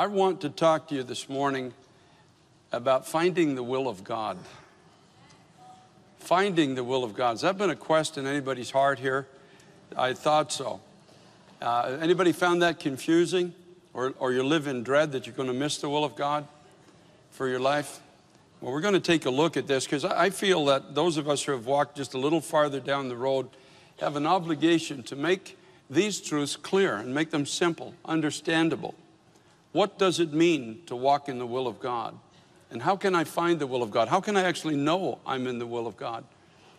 I want to talk to you this morning about finding the will of God. Finding the will of God. Has that been a quest in anybody's heart here? I thought so. Uh, anybody found that confusing? Or, or you live in dread that you're going to miss the will of God for your life? Well, we're going to take a look at this because I feel that those of us who have walked just a little farther down the road have an obligation to make these truths clear and make them simple, understandable. What does it mean to walk in the will of God? And how can I find the will of God? How can I actually know I'm in the will of God?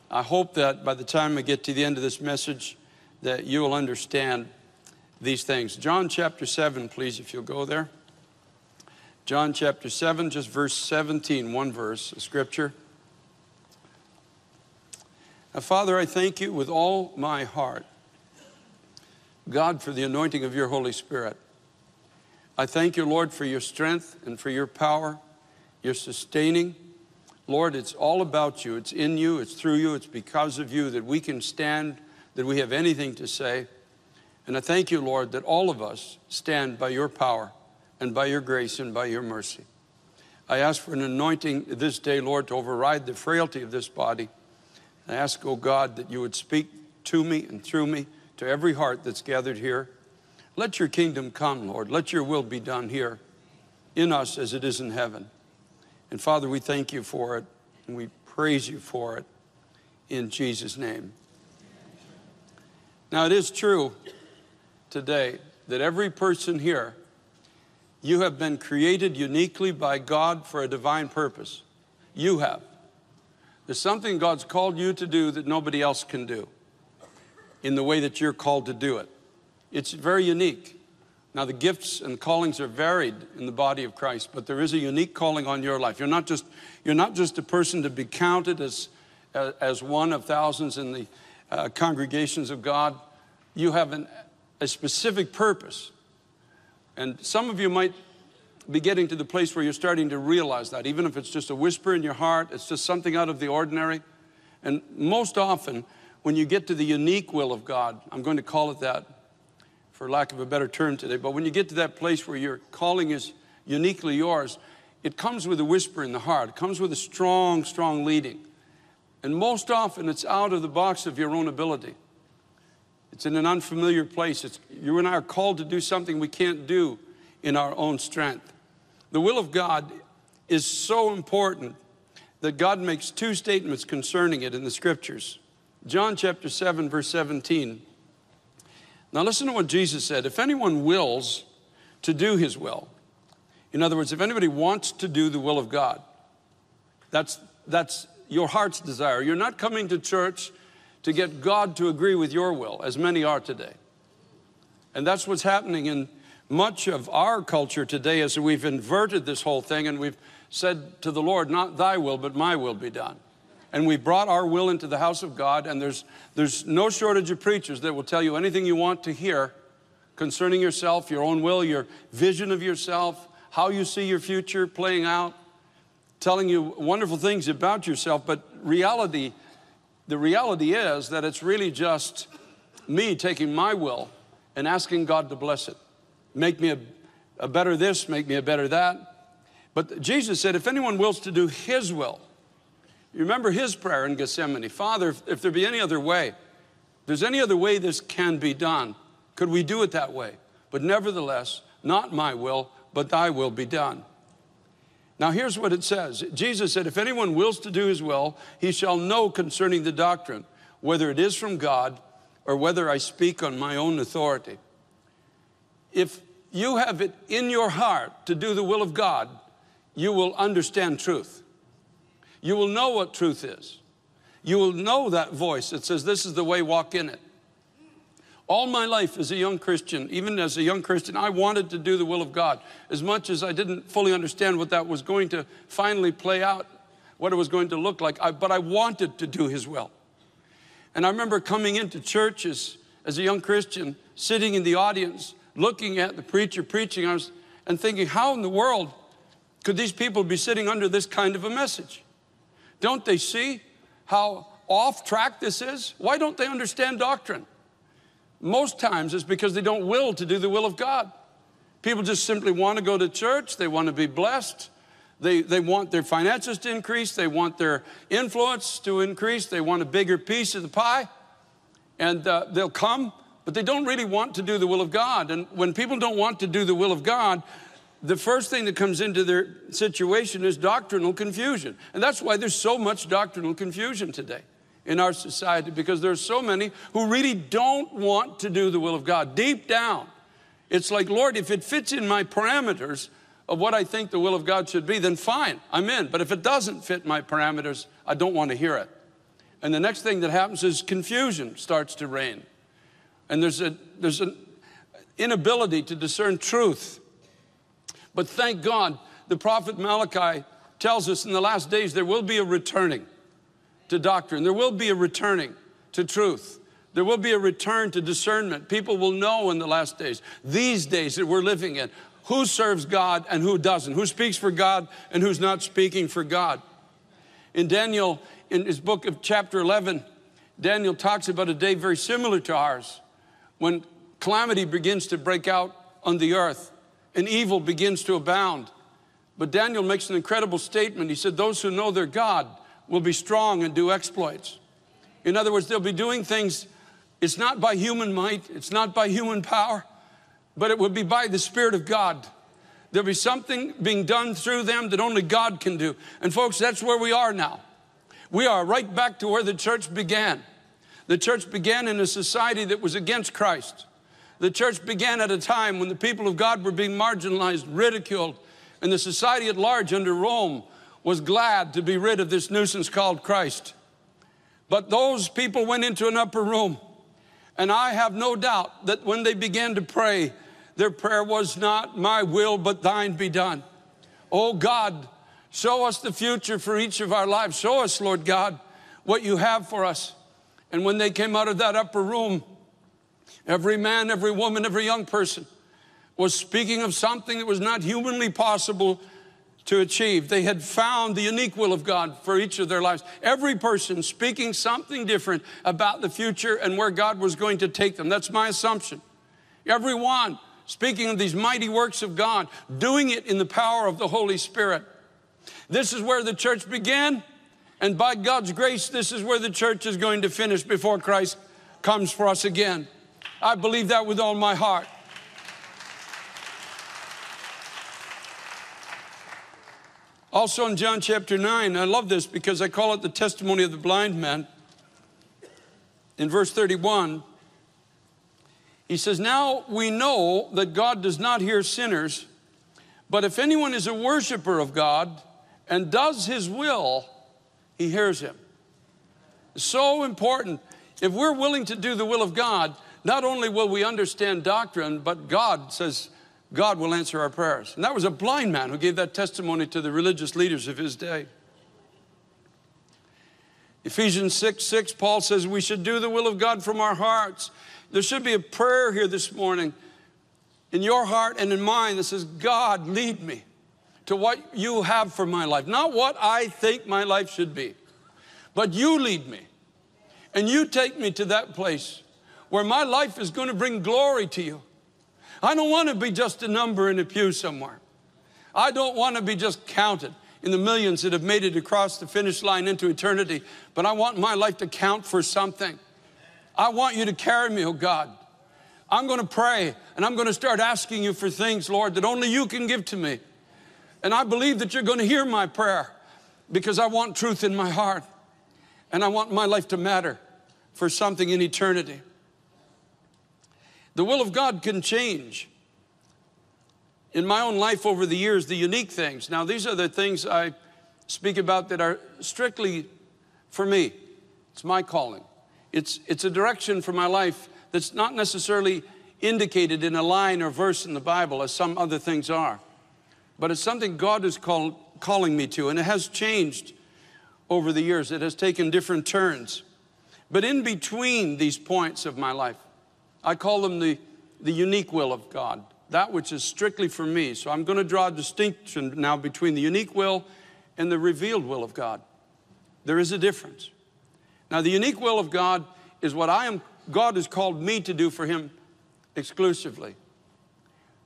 I hope that by the time I get to the end of this message, that you will understand these things. John chapter 7, please, if you'll go there. John chapter 7, just verse 17, one verse of scripture. Now, Father, I thank you with all my heart, God, for the anointing of your Holy Spirit. I thank you, Lord, for your strength and for your power, your sustaining. Lord, it's all about you. It's in you, it's through you, it's because of you that we can stand, that we have anything to say. And I thank you, Lord, that all of us stand by your power and by your grace and by your mercy. I ask for an anointing this day, Lord, to override the frailty of this body. I ask, oh God, that you would speak to me and through me to every heart that's gathered here. Let your kingdom come, Lord. Let your will be done here in us as it is in heaven. And Father, we thank you for it and we praise you for it in Jesus' name. Now, it is true today that every person here, you have been created uniquely by God for a divine purpose. You have. There's something God's called you to do that nobody else can do in the way that you're called to do it. It's very unique. Now, the gifts and callings are varied in the body of Christ, but there is a unique calling on your life. You're not just, you're not just a person to be counted as, as one of thousands in the uh, congregations of God. You have an, a specific purpose. And some of you might be getting to the place where you're starting to realize that, even if it's just a whisper in your heart, it's just something out of the ordinary. And most often, when you get to the unique will of God, I'm going to call it that for lack of a better term today, but when you get to that place where your calling is uniquely yours, it comes with a whisper in the heart, it comes with a strong, strong leading. And most often, it's out of the box of your own ability. It's in an unfamiliar place. It's, you and I are called to do something we can't do in our own strength. The will of God is so important that God makes two statements concerning it in the scriptures. John chapter 7, verse 17. Now, listen to what Jesus said. If anyone wills to do his will, in other words, if anybody wants to do the will of God, that's, that's your heart's desire. You're not coming to church to get God to agree with your will, as many are today. And that's what's happening in much of our culture today as we've inverted this whole thing and we've said to the Lord, Not thy will, but my will be done. And we brought our will into the house of God, and there's, there's no shortage of preachers that will tell you anything you want to hear concerning yourself, your own will, your vision of yourself, how you see your future playing out, telling you wonderful things about yourself. But reality, the reality is that it's really just me taking my will and asking God to bless it. Make me a, a better this, make me a better that. But Jesus said, if anyone wills to do his will, you remember his prayer in Gethsemane Father, if, there be any other way, if there's any other way this can be done, could we do it that way? But nevertheless, not my will, but thy will be done. Now, here's what it says Jesus said, If anyone wills to do his will, he shall know concerning the doctrine, whether it is from God or whether I speak on my own authority. If you have it in your heart to do the will of God, you will understand truth. You will know what truth is. You will know that voice that says, This is the way, walk in it. All my life as a young Christian, even as a young Christian, I wanted to do the will of God. As much as I didn't fully understand what that was going to finally play out, what it was going to look like, I, but I wanted to do His will. And I remember coming into churches as, a young Christian, sitting in the audience, looking at the preacher preaching, I was, and thinking, how in the world could these people be sitting under this kind of a message? Don't they see how off track this is? Why don't they understand doctrine? Most times it's because they don't will to do the will of God. People just simply want to go to church, they want to be blessed. They, they want their finances to increase, they want their influence to increase, they want a bigger piece of the pie. And uh, they'll come, but they don't really want to do the will of God. And when people don't want to do the will of God, the first thing that comes into their situation is doctrinal confusion. And that's why there's so much doctrinal confusion today in our society because there are so many who really don't want to do the will of God. Deep down, it's like, Lord, if it fits in my parameters of what I think the will of God should be, then fine, I'm in. But if it doesn't fit my parameters, I don't want to hear it. And the next thing that happens is confusion starts to reign. And there's, a, there's an inability to discern truth but thank God, the prophet Malachi tells us in the last days there will be a returning to doctrine, there will be a returning to truth. There will be a return to discernment. People will know in the last days, these days that we're living in, who serves God and who doesn't, who speaks for God and who's not speaking for God. In Daniel, in his book of chapter 11, Daniel talks about a day very similar to ours when calamity begins to break out on the earth and evil begins to abound. But Daniel makes an incredible statement. He said, Those who know their God will be strong and do exploits. In other words, they'll be doing things, it's not by human might, it's not by human power, but it will be by the Spirit of God. There'll be something being done through them that only God can do. And folks, that's where we are now. We are right back to where the church began. The church began in a society that was against Christ. The church began at a time when the people of God were being marginalized, ridiculed, and the society at large under Rome was glad to be rid of this nuisance called Christ. But those people went into an upper room, and I have no doubt that when they began to pray, their prayer was not, My will, but thine be done. Oh God, show us the future for each of our lives. Show us, Lord God, what you have for us. And when they came out of that upper room, Every man, every woman, every young person was speaking of something that was not humanly possible to achieve. They had found the unique will of God for each of their lives. Every person speaking something different about the future and where God was going to take them. That's my assumption. Everyone speaking of these mighty works of God, doing it in the power of the Holy Spirit. This is where the church began, and by God's grace, this is where the church is going to finish before Christ comes for us again. I believe that with all my heart. Also in John chapter 9, I love this because I call it the testimony of the blind man. In verse 31, he says, Now we know that God does not hear sinners, but if anyone is a worshiper of God and does his will, he hears him. So important. If we're willing to do the will of God, not only will we understand doctrine, but God says God will answer our prayers. And that was a blind man who gave that testimony to the religious leaders of his day. Ephesians 6 6, Paul says we should do the will of God from our hearts. There should be a prayer here this morning in your heart and in mine that says, God, lead me to what you have for my life. Not what I think my life should be, but you lead me. And you take me to that place where my life is going to bring glory to you. I don't want to be just a number in a pew somewhere. I don't want to be just counted in the millions that have made it across the finish line into eternity, but I want my life to count for something. I want you to carry me, oh God. I'm going to pray and I'm going to start asking you for things, Lord, that only you can give to me. And I believe that you're going to hear my prayer because I want truth in my heart and I want my life to matter for something in eternity. The will of God can change. In my own life over the years, the unique things. Now, these are the things I speak about that are strictly for me. It's my calling. It's, it's a direction for my life that's not necessarily indicated in a line or verse in the Bible as some other things are. But it's something God is call, calling me to, and it has changed over the years. It has taken different turns. But in between these points of my life, I call them the, the unique will of God, that which is strictly for me. So I'm going to draw a distinction now between the unique will and the revealed will of God. There is a difference. Now, the unique will of God is what I am, God has called me to do for Him exclusively.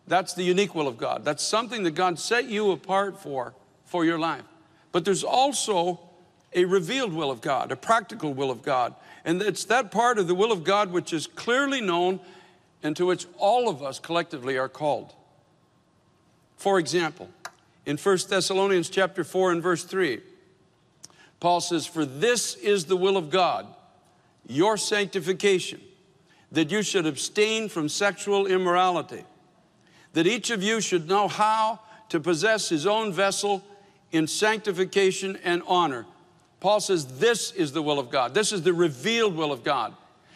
That's the unique will of God. That's something that God set you apart for, for your life. But there's also a revealed will of God, a practical will of God. And it's that part of the will of God which is clearly known and to which all of us collectively are called. For example, in 1 Thessalonians chapter 4 and verse 3, Paul says, For this is the will of God, your sanctification, that you should abstain from sexual immorality, that each of you should know how to possess his own vessel in sanctification and honor. Paul says, This is the will of God. This is the revealed will of God.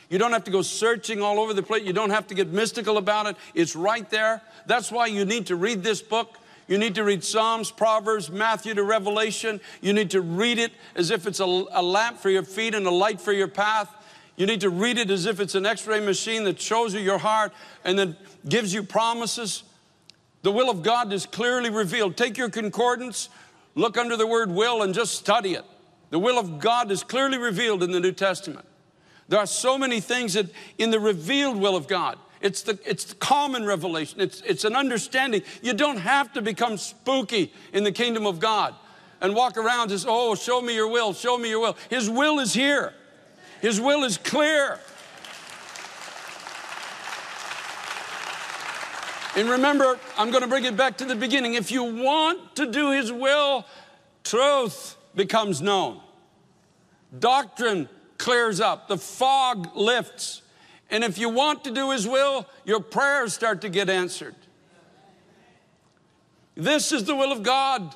You don't have to go searching all over the place. You don't have to get mystical about it. It's right there. That's why you need to read this book. You need to read Psalms, Proverbs, Matthew to Revelation. You need to read it as if it's a, a lamp for your feet and a light for your path. You need to read it as if it's an x ray machine that shows you your heart and then gives you promises. The will of God is clearly revealed. Take your concordance, look under the word will, and just study it. The will of God is clearly revealed in the New Testament. There are so many things that in the revealed will of God, it's the, it's the common revelation, it's, it's an understanding. You don't have to become spooky in the kingdom of God and walk around just, oh, show me your will, show me your will. His will is here, His will is clear. And remember, I'm going to bring it back to the beginning. If you want to do His will, truth becomes known. Doctrine clears up, the fog lifts. And if you want to do His will, your prayers start to get answered. This is the will of God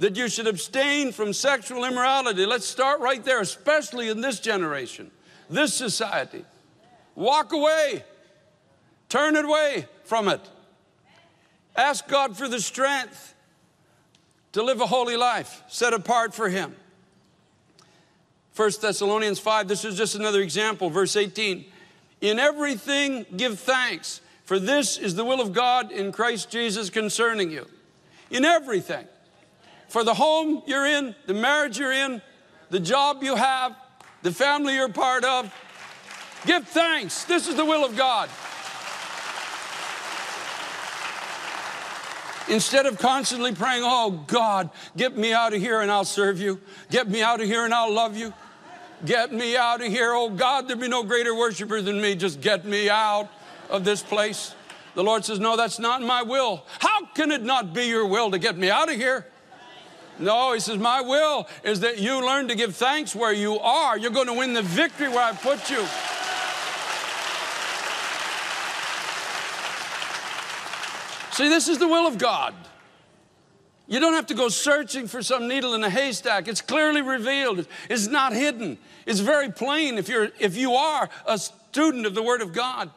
that you should abstain from sexual immorality. Let's start right there, especially in this generation, this society. Walk away, turn away from it. Ask God for the strength to live a holy life set apart for Him. 1 Thessalonians 5, this is just another example, verse 18. In everything give thanks, for this is the will of God in Christ Jesus concerning you. In everything. For the home you're in, the marriage you're in, the job you have, the family you're part of, give thanks. This is the will of God. Instead of constantly praying, oh God, get me out of here and I'll serve you. Get me out of here and I'll love you. Get me out of here. Oh God, there be no greater worshiper than me. Just get me out of this place. The Lord says, No, that's not my will. How can it not be your will to get me out of here? No, He says, My will is that you learn to give thanks where you are. You're going to win the victory where I put you. See, this is the will of God. You don't have to go searching for some needle in a haystack. It's clearly revealed. It's not hidden. It's very plain if you're if you are a student of the word of God.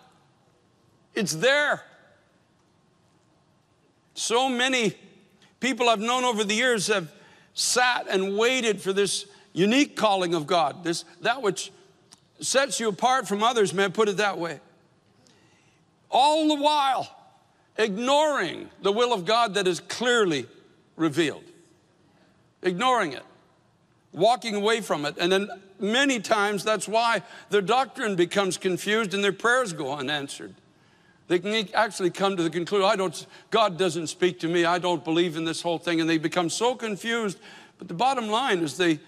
It's there. So many people I've known over the years have sat and waited for this unique calling of God, this that which sets you apart from others, may I put it that way. All the while, ignoring the will of God that is clearly revealed, ignoring it, walking away from it. And then many times that's why their doctrine becomes confused and their prayers go unanswered. They can actually come to the conclusion, I don't, God doesn't speak to me, I don't believe in this whole thing, and they become so confused. But the bottom line is they,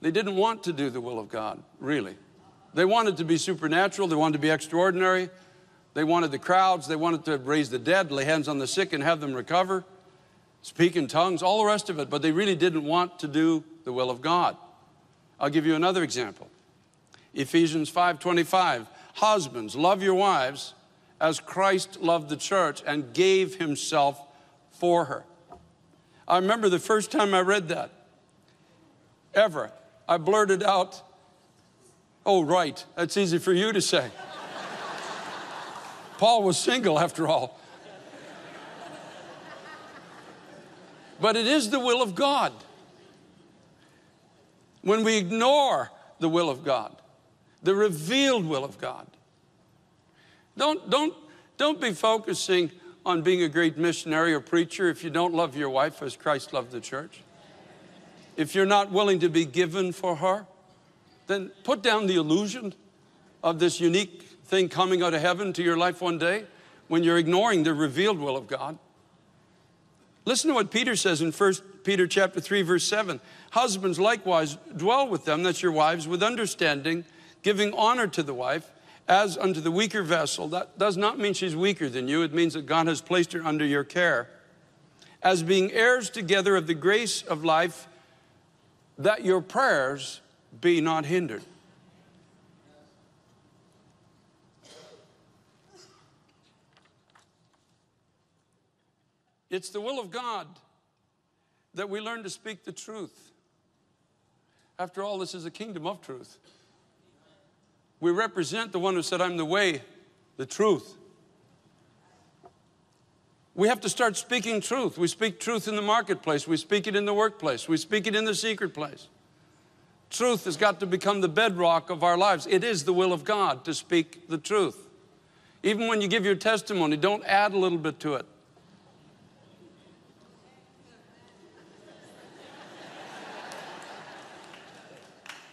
they didn't want to do the will of God, really. They wanted to be supernatural, they wanted to be extraordinary, they wanted the crowds, they wanted to raise the dead, lay hands on the sick, and have them recover, speak in tongues, all the rest of it, but they really didn't want to do the will of God. I'll give you another example. Ephesians 5:25. Husbands, love your wives as Christ loved the church and gave himself for her. I remember the first time I read that. Ever. I blurted out, "Oh, right. That's easy for you to say." Paul was single after all. But it is the will of God. When we ignore the will of God, the revealed will of God, don't, don't, don't be focusing on being a great missionary or preacher if you don't love your wife as Christ loved the church. If you're not willing to be given for her, then put down the illusion of this unique thing coming out of heaven to your life one day. when you're ignoring the revealed will of God. Listen to what Peter says in 1 Peter chapter 3 verse 7. Husbands likewise dwell with them that's your wives with understanding, giving honor to the wife as unto the weaker vessel. That does not mean she's weaker than you. It means that God has placed her under your care. As being heirs together of the grace of life, that your prayers be not hindered. It's the will of God that we learn to speak the truth. After all, this is a kingdom of truth. We represent the one who said, I'm the way, the truth. We have to start speaking truth. We speak truth in the marketplace, we speak it in the workplace, we speak it in the secret place. Truth has got to become the bedrock of our lives. It is the will of God to speak the truth. Even when you give your testimony, don't add a little bit to it.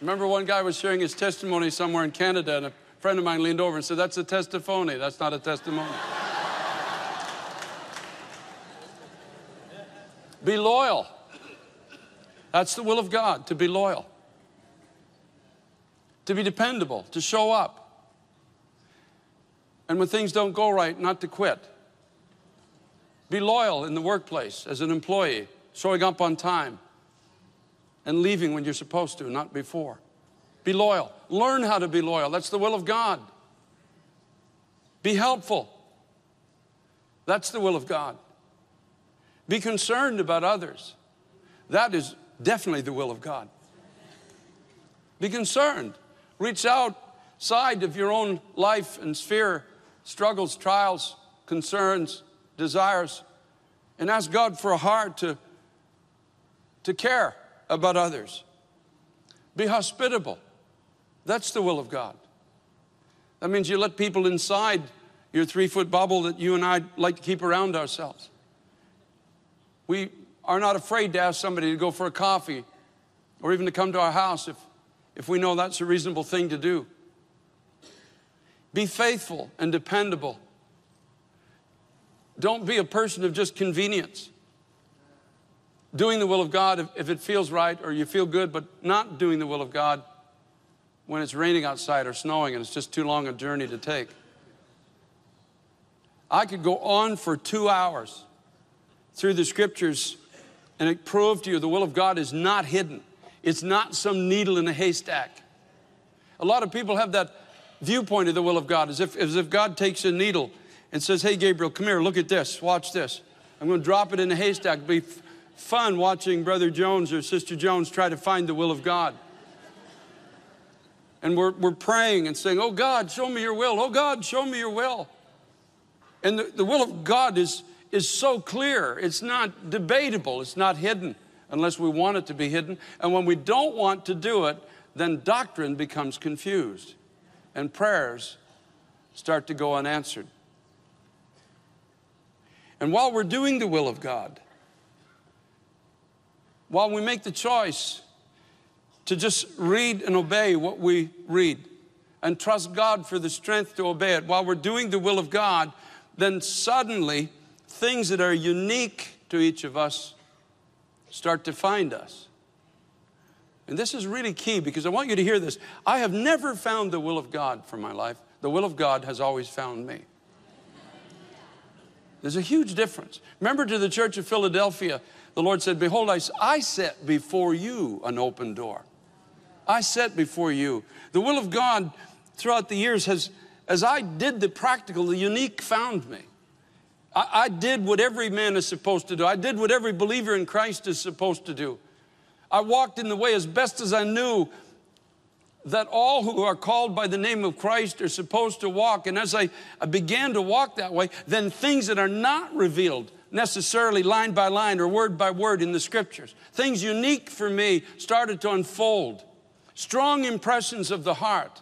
Remember one guy was sharing his testimony somewhere in Canada, and a friend of mine leaned over and said, That's a testimony. That's not a testimony. be loyal. That's the will of God, to be loyal, to be dependable, to show up. And when things don't go right, not to quit. Be loyal in the workplace as an employee, showing up on time and leaving when you're supposed to, not before. Be loyal. Learn how to be loyal. That's the will of God. Be helpful. That's the will of God. Be concerned about others. That is definitely the will of God. Be concerned. Reach outside of your own life and sphere, struggles, trials, concerns, desires, and ask God for a heart to, to care about others. Be hospitable. That's the will of God. That means you let people inside your three foot bubble that you and I like to keep around ourselves. We are not afraid to ask somebody to go for a coffee or even to come to our house if, if we know that's a reasonable thing to do. Be faithful and dependable. Don't be a person of just convenience doing the will of God if, if it feels right or you feel good, but not doing the will of God when it's raining outside or snowing and it's just too long a journey to take. I could go on for two hours through the scriptures and it prove to you the will of God is not hidden. It's not some needle in a haystack. A lot of people have that viewpoint of the will of God as if, as if God takes a needle and says, Hey, Gabriel, come here, look at this, watch this. I'm going to drop it in a haystack. Fun watching Brother Jones or Sister Jones try to find the will of God. And we're, we're praying and saying, Oh God, show me your will. Oh God, show me your will. And the, the will of God is, is so clear. It's not debatable. It's not hidden unless we want it to be hidden. And when we don't want to do it, then doctrine becomes confused and prayers start to go unanswered. And while we're doing the will of God, while we make the choice to just read and obey what we read and trust God for the strength to obey it, while we're doing the will of God, then suddenly things that are unique to each of us start to find us. And this is really key because I want you to hear this. I have never found the will of God for my life. The will of God has always found me. There's a huge difference. Remember to the church of Philadelphia, the Lord said, Behold, I, set before you an open door. I set before you. The will of God throughout the years has, as I did the practical, the unique found me. I, I did what every man is supposed to do. I did what every believer in Christ is supposed to do. I walked in the way as best as I knew that all who are called by the name of Christ are supposed to walk. And as I, I began to walk that way, then things that are not revealed necessarily line by line or word by word in the scriptures. Things unique for me started to unfold. Strong impressions of the heart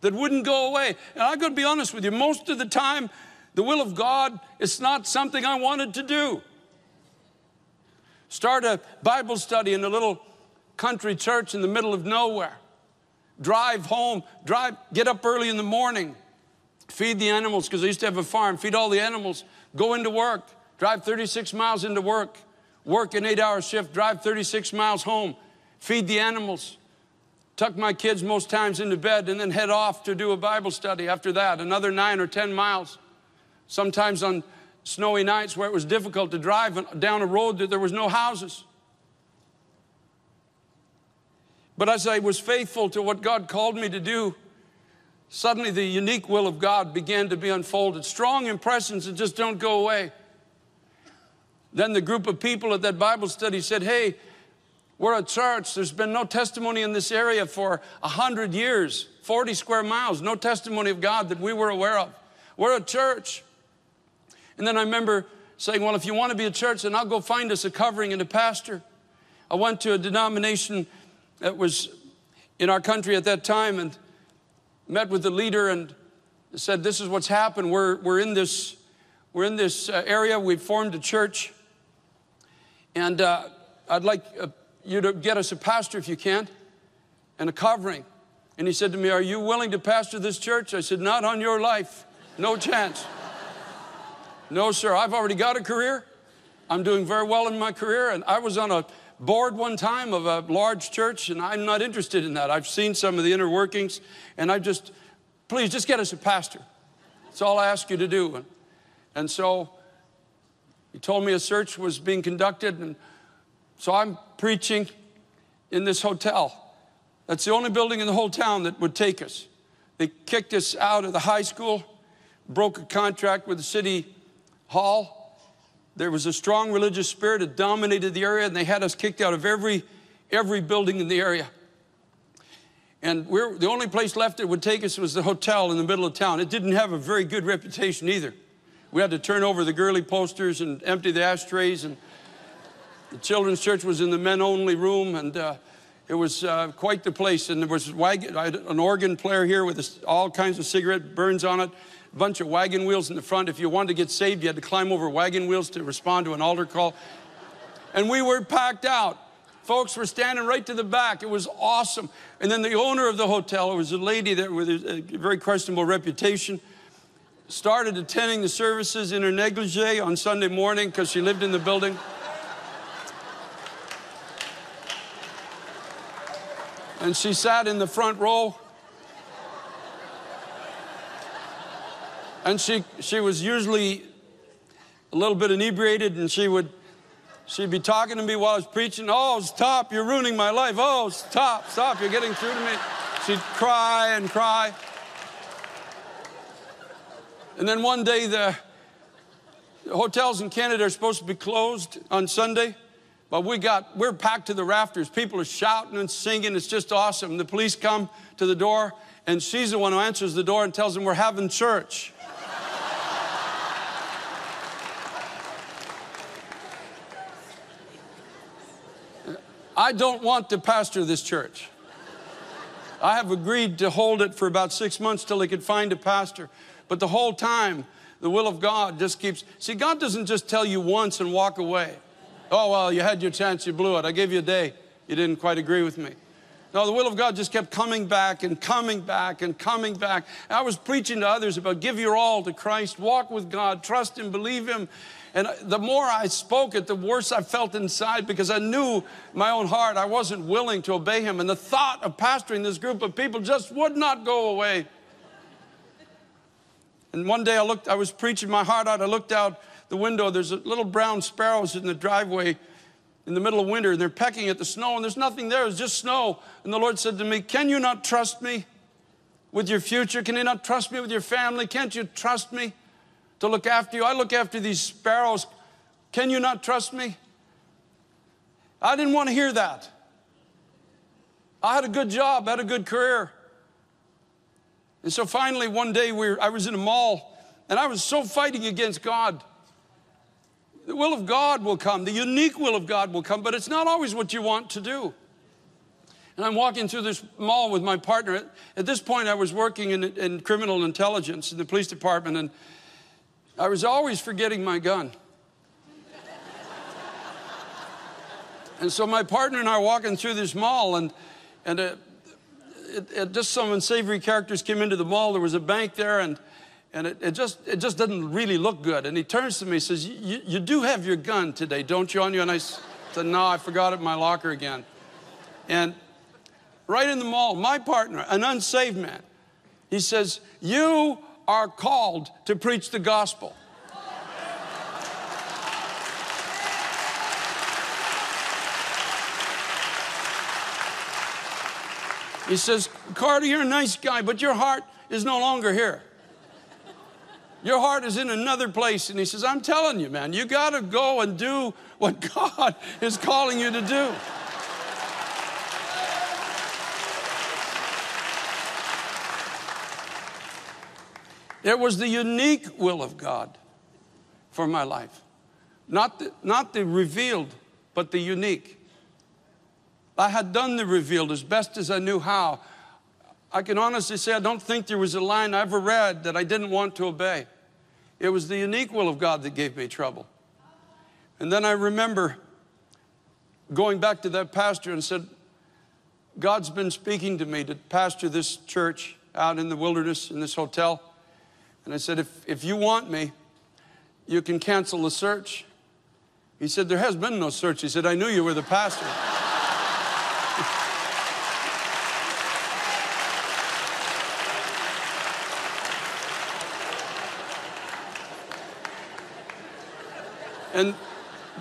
that wouldn't go away. And I got to be honest with you, most of the time, the will of God is not something I wanted to do. Start a Bible study in a little country church in the middle of nowhere. Drive home, drive, get up early in the morning, feed the animals, because I used to have a farm, feed all the animals, go into work, drive 36 miles into work, work an eight hour shift, drive 36 miles home, feed the animals, tuck my kids most times into bed, and then head off to do a Bible study after that, another nine or 10 miles. Sometimes on snowy nights where it was difficult to drive down a road that there was no houses. But as I was faithful to what God called me to do, suddenly the unique will of God began to be unfolded. Strong impressions that just don't go away. Then the group of people at that Bible study said, Hey, we're a church. There's been no testimony in this area for 100 years, 40 square miles, no testimony of God that we were aware of. We're a church. And then I remember saying, Well, if you want to be a church, then I'll go find us a covering and a pastor. I went to a denomination that was in our country at that time and met with the leader and said, This is what's happened. We're, we're in this, we're in this uh, area. We've formed a church. And uh, I'd like uh, you to get us a pastor if you can and a covering. And he said to me, Are you willing to pastor this church? I said, Not on your life. No chance. no, sir. I've already got a career. I'm doing very well in my career. And I was on a board one time of a large church, and I'm not interested in that. I've seen some of the inner workings, and I just, please, just get us a pastor. That's all I ask you to do. And, and so he told me a search was being conducted, and so I'm preaching in this hotel. That's the only building in the whole town that would take us. They kicked us out of the high school, broke a contract with the city hall. There was a strong religious spirit that dominated the area, and they had us kicked out of every, every building in the area. And we're, the only place left that would take us was the hotel in the middle of town. It didn't have a very good reputation either. We had to turn over the girly posters and empty the ashtrays. And the children's church was in the men only room. And uh, it was uh, quite the place. And there was wagon, an organ player here with all kinds of cigarette burns on it, a bunch of wagon wheels in the front. If you wanted to get saved, you had to climb over wagon wheels to respond to an altar call. And we were packed out. Folks were standing right to the back. It was awesome. And then the owner of the hotel, was a lady that with a very questionable reputation, started attending the services in her negligee on Sunday morning because she lived in the building. And she sat in the front row. And she, she was usually a little bit inebriated, and she would she'd be talking to me while I was preaching. Oh, stop, you're ruining my life. Oh, stop, stop, you're getting through to me. She'd cry and cry. And then one day, the hotels in Canada are supposed to be closed on Sunday. But we got, we're packed to the rafters. People are shouting and singing. It's just awesome. The police come to the door, and she's the one who answers the door and tells them we're having church. I don't want to pastor this church. I have agreed to hold it for about six months till they could find a pastor. But the whole time, the will of God just keeps. See, God doesn't just tell you once and walk away. Oh, well, you had your chance, you blew it. I gave you a day. You didn't quite agree with me. No, the will of God just kept coming back and coming back and coming back. I was preaching to others about give your all to Christ, walk with God, trust Him, believe Him. And the more I spoke it, the worse I felt inside because I knew my own heart I wasn't willing to obey Him. And the thought of pastoring this group of people just would not go away. And one day I looked, I was preaching my heart out. I looked out the window. There's a little brown sparrows in the driveway in the middle of winter. and They're pecking at the snow, and there's nothing there. It's just snow. And the Lord said to me, Can you not trust me with your future? Can you not trust me with your family? Can't you trust me to look after you? I look after these sparrows. Can you not trust me? I didn't want to hear that. I had a good job, I had a good career. And so finally, one day we were, I was in a mall and I was so fighting against God. The will of God will come, the unique will of God will come, but it's not always what you want to do. And I'm walking through this mall with my partner. At this point, I was working in, in criminal intelligence in the police department, and I was always forgetting my gun. and so my partner and I are walking through this mall, and, and uh, it, it, just some unsavory characters came into the mall. There was a bank there, and, and it, it, just, it just doesn't really look good. And he turns to me and says, You do have your gun today, don't you, on you? And I said, No, I forgot it in my locker again. And right in the mall, my partner, an unsaved man, he says, You are called to preach the gospel. He says, Carter, you're a nice guy, but your heart is no longer here. Your heart is in another place. And he says, I'm telling you, man, you got to go and do what God is calling you to do. It was the unique will of God for my life. Not the, not the revealed, but the unique. I had done the revealed as best as I knew how. I can honestly say I don't think there was a line I ever read that I didn't want to obey. It was the unique will of God that gave me trouble. And then I remember going back to that pastor and said, God's been speaking to me to pastor this church out in the wilderness in this hotel. And I said, if, if you want me, you can cancel the search. He said, There has been no search. He said, I knew you were the pastor. And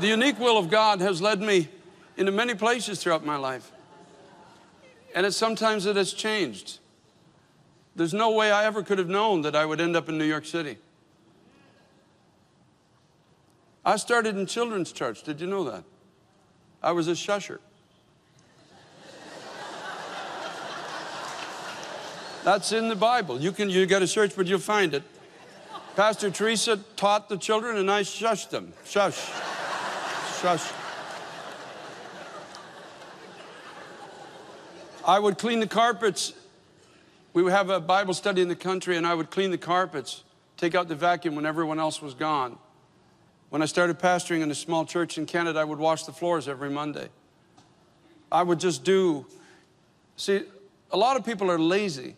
the unique will of God has led me into many places throughout my life. And it sometimes it has changed. There's no way I ever could have known that I would end up in New York City. I started in children's church. Did you know that? I was a shusher. That's in the Bible. You can you got to search, but you'll find it. Pastor Teresa taught the children, and I shushed them. Shush. Shush. I would clean the carpets. We would have a Bible study in the country, and I would clean the carpets, take out the vacuum when everyone else was gone. When I started pastoring in a small church in Canada, I would wash the floors every Monday. I would just do. See, a lot of people are lazy.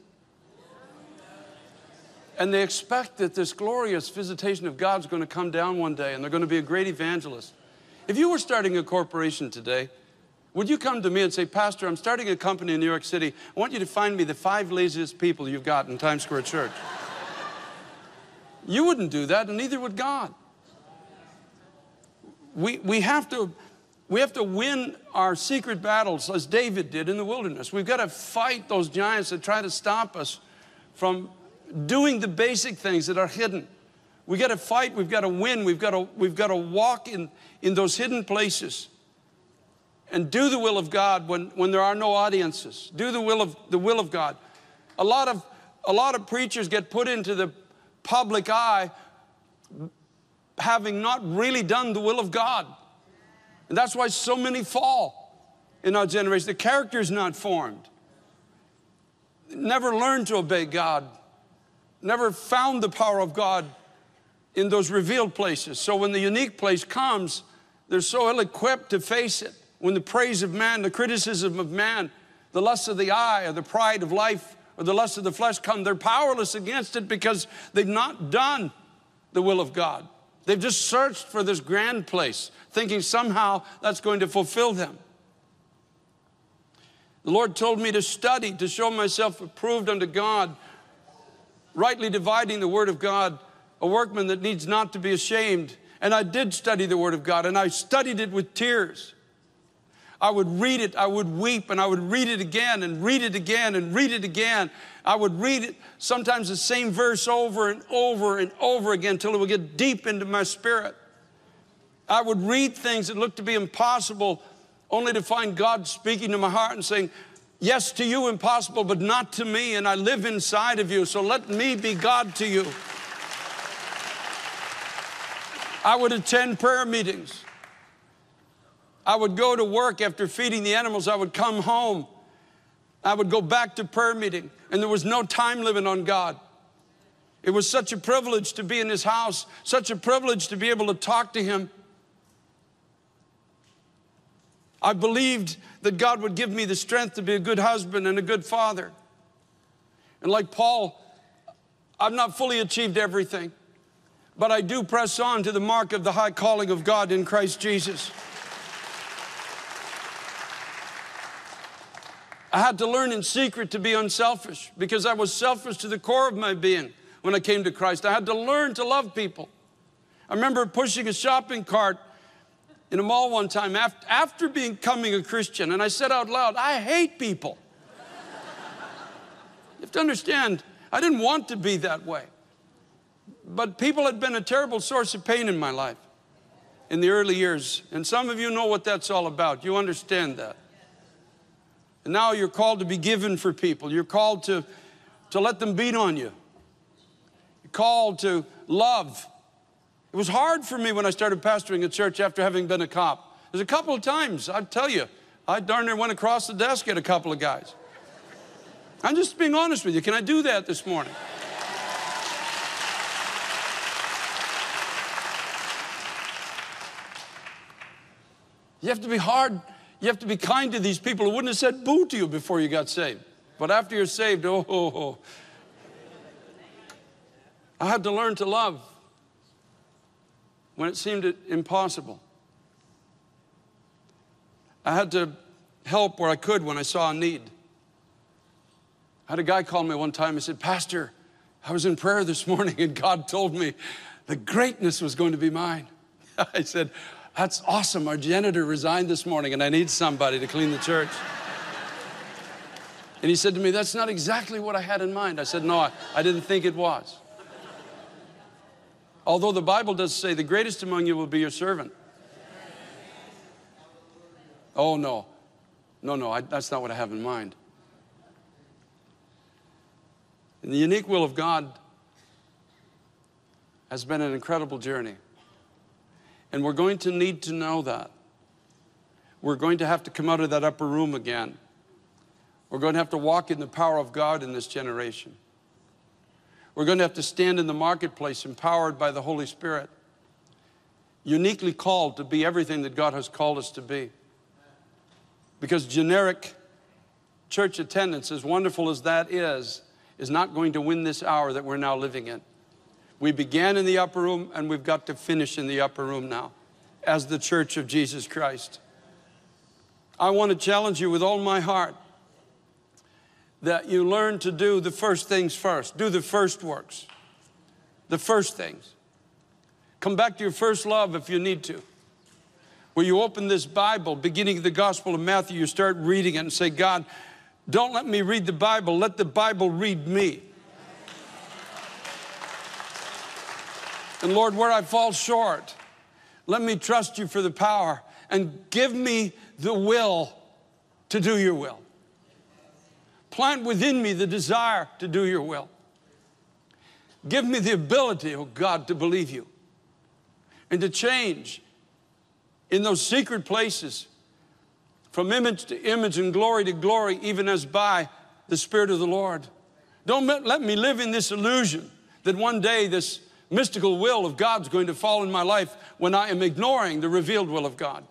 And they expect that this glorious visitation of God's going to come down one day and they're going to be a great evangelist. If you were starting a corporation today, would you come to me and say, Pastor, I'm starting a company in New York City. I want you to find me the five laziest people you've got in Times Square Church? you wouldn't do that, and neither would God. We, we, have to, we have to win our secret battles as David did in the wilderness. We've got to fight those giants that try to stop us from doing the basic things that are hidden. We got to fight, we've got to win, we've got to, we've got to walk in, in those hidden places and do the will of God when, when there are no audiences. Do the will of the will of God. A lot of a lot of preachers get put into the public eye having not really done the will of God. And that's why so many fall in our generation. The character is not formed. Never learned to obey God never found the power of God in those revealed places. So when the unique place comes, they're so ill equipped to face it. When the praise of man, the criticism of man, the lust of the eye, or the pride of life, or the lust of the flesh come, they're powerless against it because they've not done the will of God. They've just searched for this grand place, thinking somehow that's going to fulfill them. The Lord told me to study, to show myself approved unto God, rightly dividing the Word of God, a workman that needs not to be ashamed. And I did study the Word of God, and I studied it with tears. I would read it, I would weep, and I would read it again and read it again and read it again. I would read it, sometimes the same verse over and over and over again until it would get deep into my spirit. I would read things that looked to be impossible, only to find God speaking to my heart and saying, Yes, to you impossible, but not to me, and I live inside of you, so let me be God to you. I would attend prayer meetings. I would go to work after feeding the animals. I would come home. I would go back to prayer meeting, and there was no time limit on God. It was such a privilege to be in His house, such a privilege to be able to talk to Him. I believed that God would give me the strength to be a good husband and a good father. And like Paul, I've not fully achieved everything, but I do press on to the mark of the high calling of God in Christ Jesus. I had to learn in secret to be unselfish because I was selfish to the core of my being when I came to Christ. I had to learn to love people. I remember pushing a shopping cart in a mall one time after, after becoming a Christian, and I said out loud, I hate people. you have to understand, I didn't want to be that way. But people had been a terrible source of pain in my life in the early years. And some of you know what that's all about. You understand that. And now you're called to be given for people. You're called to, to let them beat on you. You're called to love. It was hard for me when I started pastoring a church after having been a cop. There's a couple of times, I tell you, I darn near went across the desk at a couple of guys. I'm just being honest with you. Can I do that this morning? You have to be hard you have to be kind to these people who wouldn't have said boo to you before you got saved. But after you're saved, oh, oh, oh. I had to learn to love when it seemed impossible. I had to help where I could when I saw a need. I had a guy call me one time and said, Pastor, I was in prayer this morning and God told me the greatness was going to be mine. I said, that's awesome. Our janitor resigned this morning and I need somebody to clean the church. And he said to me, That's not exactly what I had in mind. I said, No, I, I didn't think it was. Although the Bible does say, The greatest among you will be your servant. Oh, no. No, no, I, that's not what I have in mind. And the unique will of God has been an incredible journey. And we're going to need to know that. We're going to have to come out of that upper room again. We're going to have to walk in the power of God in this generation. We're going to have to stand in the marketplace empowered by the Holy Spirit, uniquely called to be everything that God has called us to be. Because generic church attendance, as wonderful as that is, is not going to win this hour that we're now living in. We began in the upper room and we've got to finish in the upper room now as the church of Jesus Christ. I want to challenge you with all my heart that you learn to do the first things first. Do the first works, the first things. Come back to your first love if you need to. Where you open this Bible, beginning of the Gospel of Matthew, you start reading it and say, God, don't let me read the Bible, let the Bible read me. And Lord, where I fall short, let me trust you for the power and give me the will to do your will. Plant within me the desire to do your will. Give me the ability, oh God, to believe you and to change in those secret places from image to image and glory to glory, even as by the Spirit of the Lord. Don't let me live in this illusion that one day this mystical will of God's going to fall in my life when I am ignoring the revealed will of God.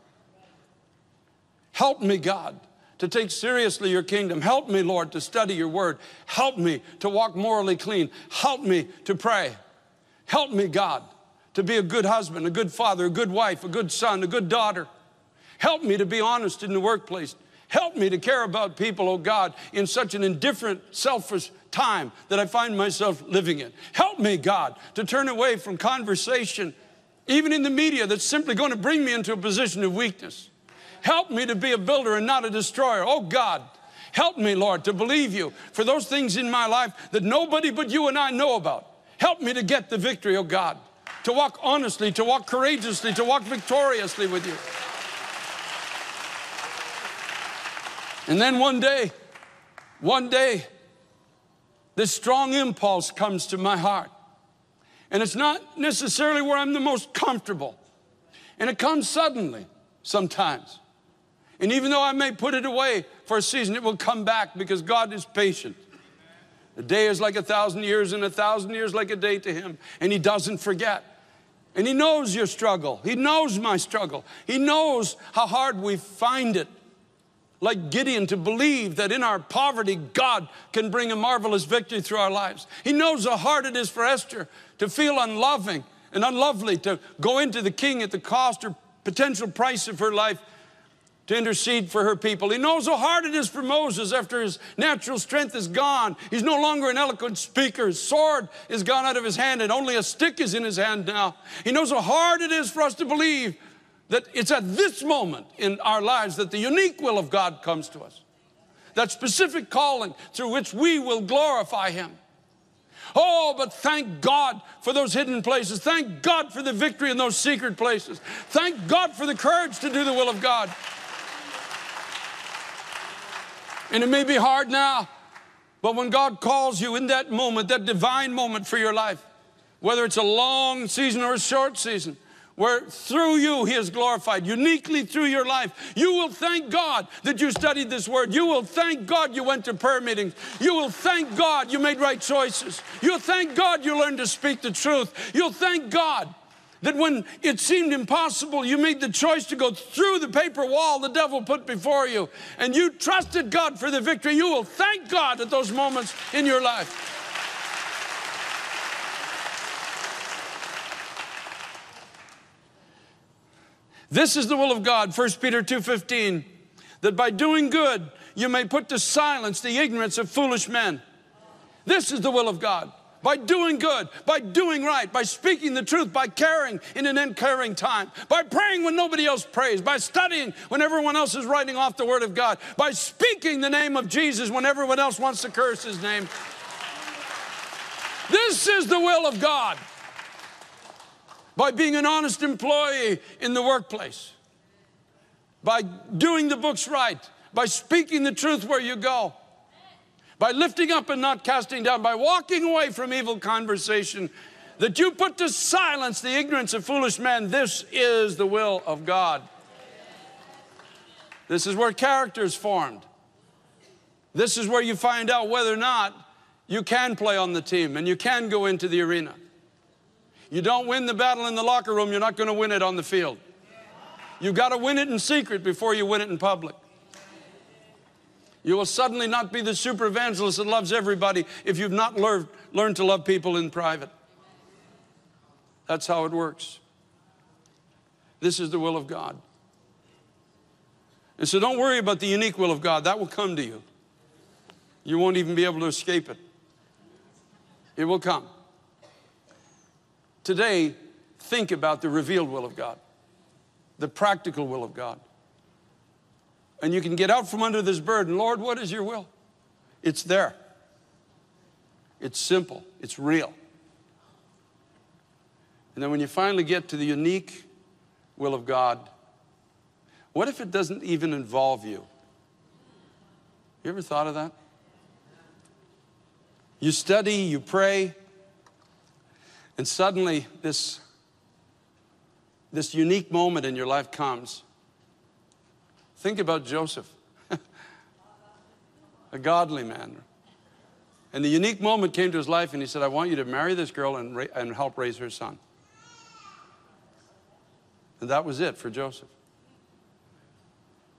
Help me, God, to take seriously your kingdom. Help me, Lord, to study your word. Help me to walk morally clean. Help me to pray. Help me, God, to be a good husband, a good father, a good wife, a good son, a good daughter. Help me to be honest in the workplace. Help me to care about people, oh God, in such an indifferent, selfish time that I find myself living in. Help me, God, to turn away from conversation, even in the media, that's simply going to bring me into a position of weakness. Help me to be a builder and not a destroyer. Oh God, help me, Lord, to believe you for those things in my life that nobody but you and I know about. Help me to get the victory, oh God, to walk honestly, to walk courageously, to walk victoriously with you. And then one day, one day, this strong impulse comes to my heart. And it's not necessarily where I'm the most comfortable. And it comes suddenly sometimes. And even though I may put it away for a season, it will come back because God is patient. A day is like a thousand years, and a thousand years like a day to Him. And He doesn't forget. And He knows your struggle. He knows my struggle. He knows how hard we find it like Gideon, to believe that in our poverty, God can bring a marvelous victory through our lives. He knows how hard it is for Esther to feel unloving and unlovely, to go into the king at the cost or potential price of her life to intercede for her people. He knows how hard it is for Moses after his natural strength is gone. He's no longer an eloquent speaker. His sword is gone out of his hand and only a stick is in his hand now. He knows how hard it is for us to believe that it's at this moment in our lives that the unique will of God comes to us. That specific calling through which we will glorify Him. Oh, but thank God for those hidden places. Thank God for the victory in those secret places. Thank God for the courage to do the will of God. And it may be hard now, but when God calls you in that moment, that divine moment for your life, whether it's a long season or a short season, where through you he is glorified, uniquely through your life. You will thank God that you studied this word. You will thank God you went to prayer meetings. You will thank God you made right choices. You'll thank God you learned to speak the truth. You'll thank God that when it seemed impossible, you made the choice to go through the paper wall the devil put before you, and you trusted God for the victory. You will thank God at those moments in your life. This is the will of God, 1 Peter 2:15, that by doing good you may put to silence the ignorance of foolish men. This is the will of God. By doing good, by doing right, by speaking the truth, by caring in an uncaring time, by praying when nobody else prays, by studying when everyone else is writing off the Word of God, by speaking the name of Jesus when everyone else wants to curse His name. This is the will of God by being an honest employee in the workplace, by doing the books right, by speaking the truth where you go, by lifting up and not casting down, by walking away from evil conversation, that you put to silence the ignorance of foolish men. This is the will of God. This is where character is formed. This is where you find out whether or not you can play on the team and you can go into the arena. You don't win the battle in the locker room, you're not going to win it on the field. You've got to win it in secret before you win it in public. You will suddenly not be the super evangelist that loves everybody if you've not learned, learned to love people in private. That's how it works. This is the will of God. And so don't worry about the unique will of God. That will come to you. You won't even be able to escape it. It will come. Today, think about the revealed will of God, the practical will of God. And you can get out from under this burden. Lord, what is your will? It's there. It's simple, it's real. And then when you finally get to the unique will of God, what if it doesn't even involve you? You ever thought of that? You study, you pray, and suddenly, this, this unique moment in your life comes. Think about Joseph, a godly man. And the unique moment came to his life, and he said, I want you to marry this girl and, ra- and help raise her son. And that was it for Joseph.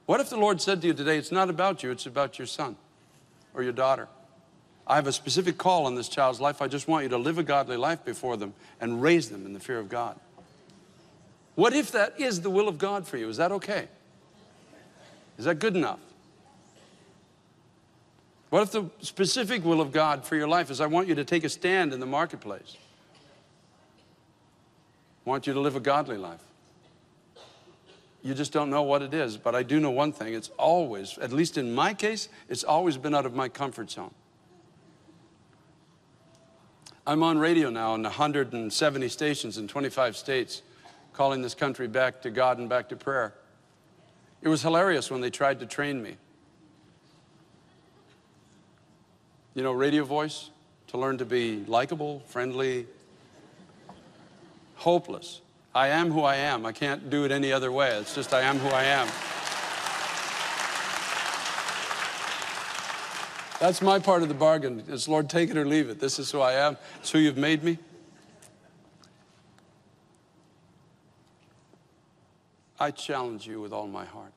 What if the Lord said to you today, It's not about you, it's about your son or your daughter? I have a specific call on this child's life. I just want you to live a godly life before them and raise them in the fear of God. What if that is the will of God for you? Is that okay? Is that good enough? What if the specific will of God for your life is I want you to take a stand in the marketplace? I want you to live a godly life. You just don't know what it is, but I do know one thing. It's always, at least in my case, it's always been out of my comfort zone. I'm on radio now in 170 stations in 25 states, calling this country back to God and back to prayer. It was hilarious when they tried to train me. You know, radio voice, to learn to be likable, friendly, hopeless. I am who I am. I can't do it any other way. It's just I am who I am. That's my part of the bargain. It's Lord, take it or leave it. This is who I am. It's who you've made me. I challenge you with all my heart.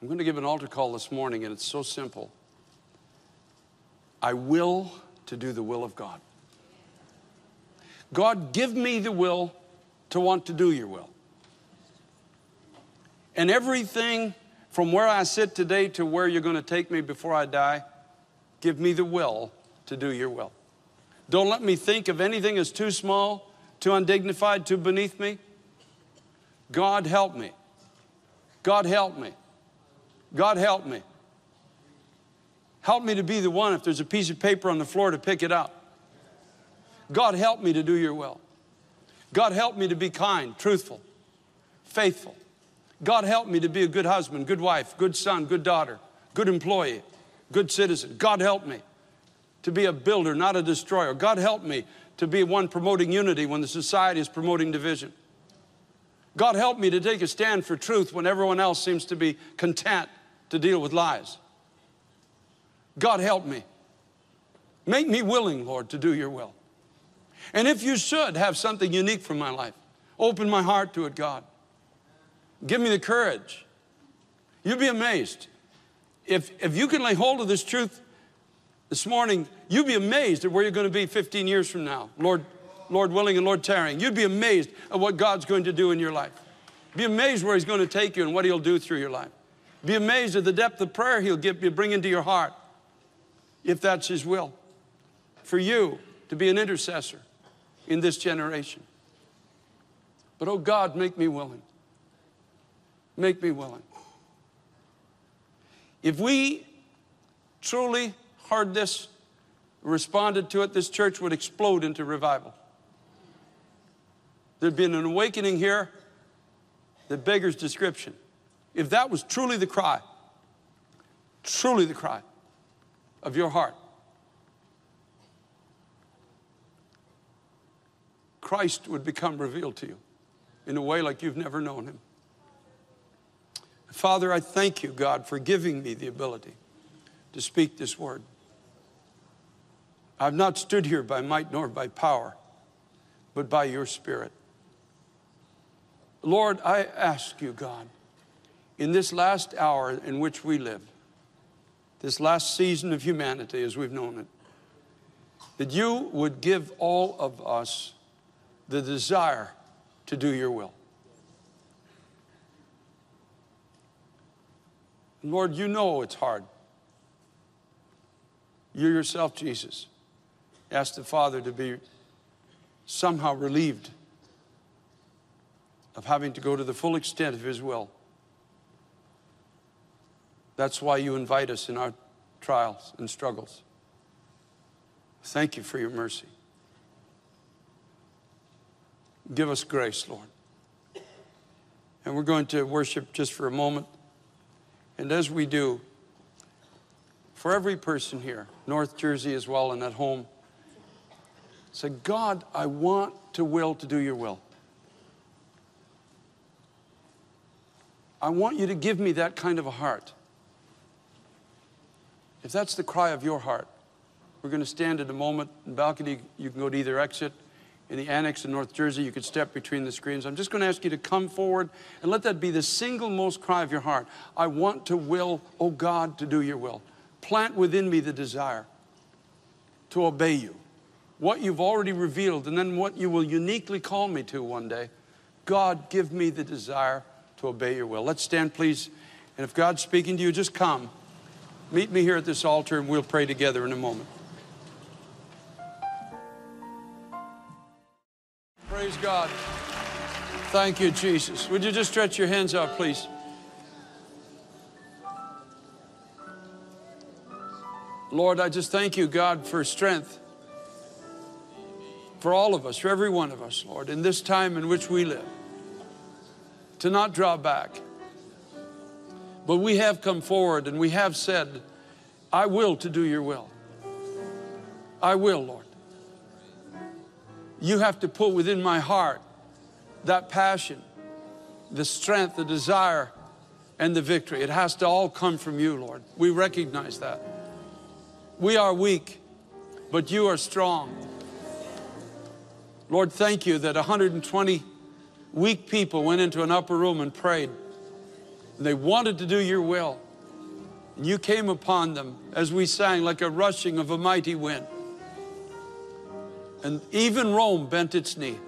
I'm going to give an altar call this morning, and it's so simple. I will to do the will of God. God, give me the will to want to do your will. And everything from where I sit today to where you're going to take me before I die, give me the will to do your will. Don't let me think of anything as too small, too undignified, too beneath me. God help me. God help me. God help me. Help me to be the one, if there's a piece of paper on the floor, to pick it up. God, help me to do your will. God, help me to be kind, truthful, faithful. God, help me to be a good husband, good wife, good son, good daughter, good employee, good citizen. God, help me to be a builder, not a destroyer. God, help me to be one promoting unity when the society is promoting division. God, help me to take a stand for truth when everyone else seems to be content to deal with lies. God, help me. Make me willing, Lord, to do your will. And if you should have something unique for my life, open my heart to it, God. Give me the courage. You'd be amazed. If, if you can lay hold of this truth this morning, you'd be amazed at where you're going to be 15 years from now, Lord, Lord willing and Lord tarrying. You'd be amazed at what God's going to do in your life. Be amazed where He's going to take you and what He'll do through your life. Be amazed at the depth of prayer He'll give you, bring into your heart, if that's His will, for you to be an intercessor in this generation. But oh God, make me willing. Make me willing. If we truly heard this, responded to it, this church would explode into revival. There'd been an awakening here that beggars description. If that was truly the cry, truly the cry of your heart, Christ would become revealed to you in a way like you've never known him. Father, I thank you, God, for giving me the ability to speak this word. I've not stood here by might nor by power, but by your Spirit. Lord, I ask you, God, in this last hour in which we live, this last season of humanity as we've known it, that you would give all of us the desire to do your will. Lord, you know it's hard. You yourself, Jesus, asked the Father to be somehow relieved of having to go to the full extent of His will. That's why you invite us in our trials and struggles. Thank you for your mercy. Give us grace, Lord. And we're going to worship just for a moment. And as we do, for every person here, North Jersey as well and at home, say, God, I want to will to do your will. I want you to give me that kind of a heart. If that's the cry of your heart, we're going to stand at a moment in the balcony. You can go to either exit in the annex in North Jersey. You could step between the screens. I'm just going to ask you to come forward and let that be the single most cry of your heart. I want to will, oh God, to do your will. Plant within me the desire to obey you. What you've already revealed, and then what you will uniquely call me to one day. God, give me the desire to obey your will. Let's stand, please. And if God's speaking to you, just come. Meet me here at this altar, and we'll pray together in a moment. Praise God. Thank you, Jesus. Would you just stretch your hands out, please? Lord, I just thank you, God, for strength for all of us, for every one of us, Lord, in this time in which we live, to not draw back. But we have come forward and we have said, I will to do your will. I will, Lord you have to put within my heart that passion, the strength, the desire, and the victory. It has to all come from you, Lord. We recognize that. We are weak, but you are strong. Lord, thank you that 120 weak people went into an upper room and prayed. And they wanted to do your will. And you came upon them as we sang, like a rushing of a mighty wind. And even Rome bent its knee.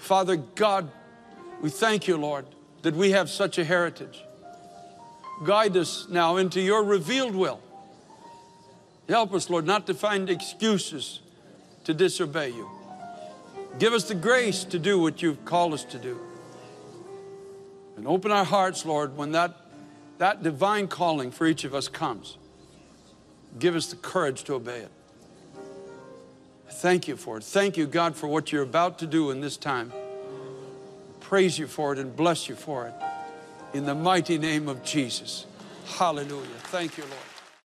Father God, we thank you, Lord, that we have such a heritage. Guide us now into your revealed will. Help us, Lord, not to find excuses to disobey you. Give us the grace to do what you've called us to do. And open our hearts, Lord, when that, that divine calling for each of us comes. Give us the courage to obey it. Thank you for it. Thank you, God, for what you're about to do in this time. Praise you for it and bless you for it. In the mighty name of Jesus. Hallelujah. Thank you, Lord.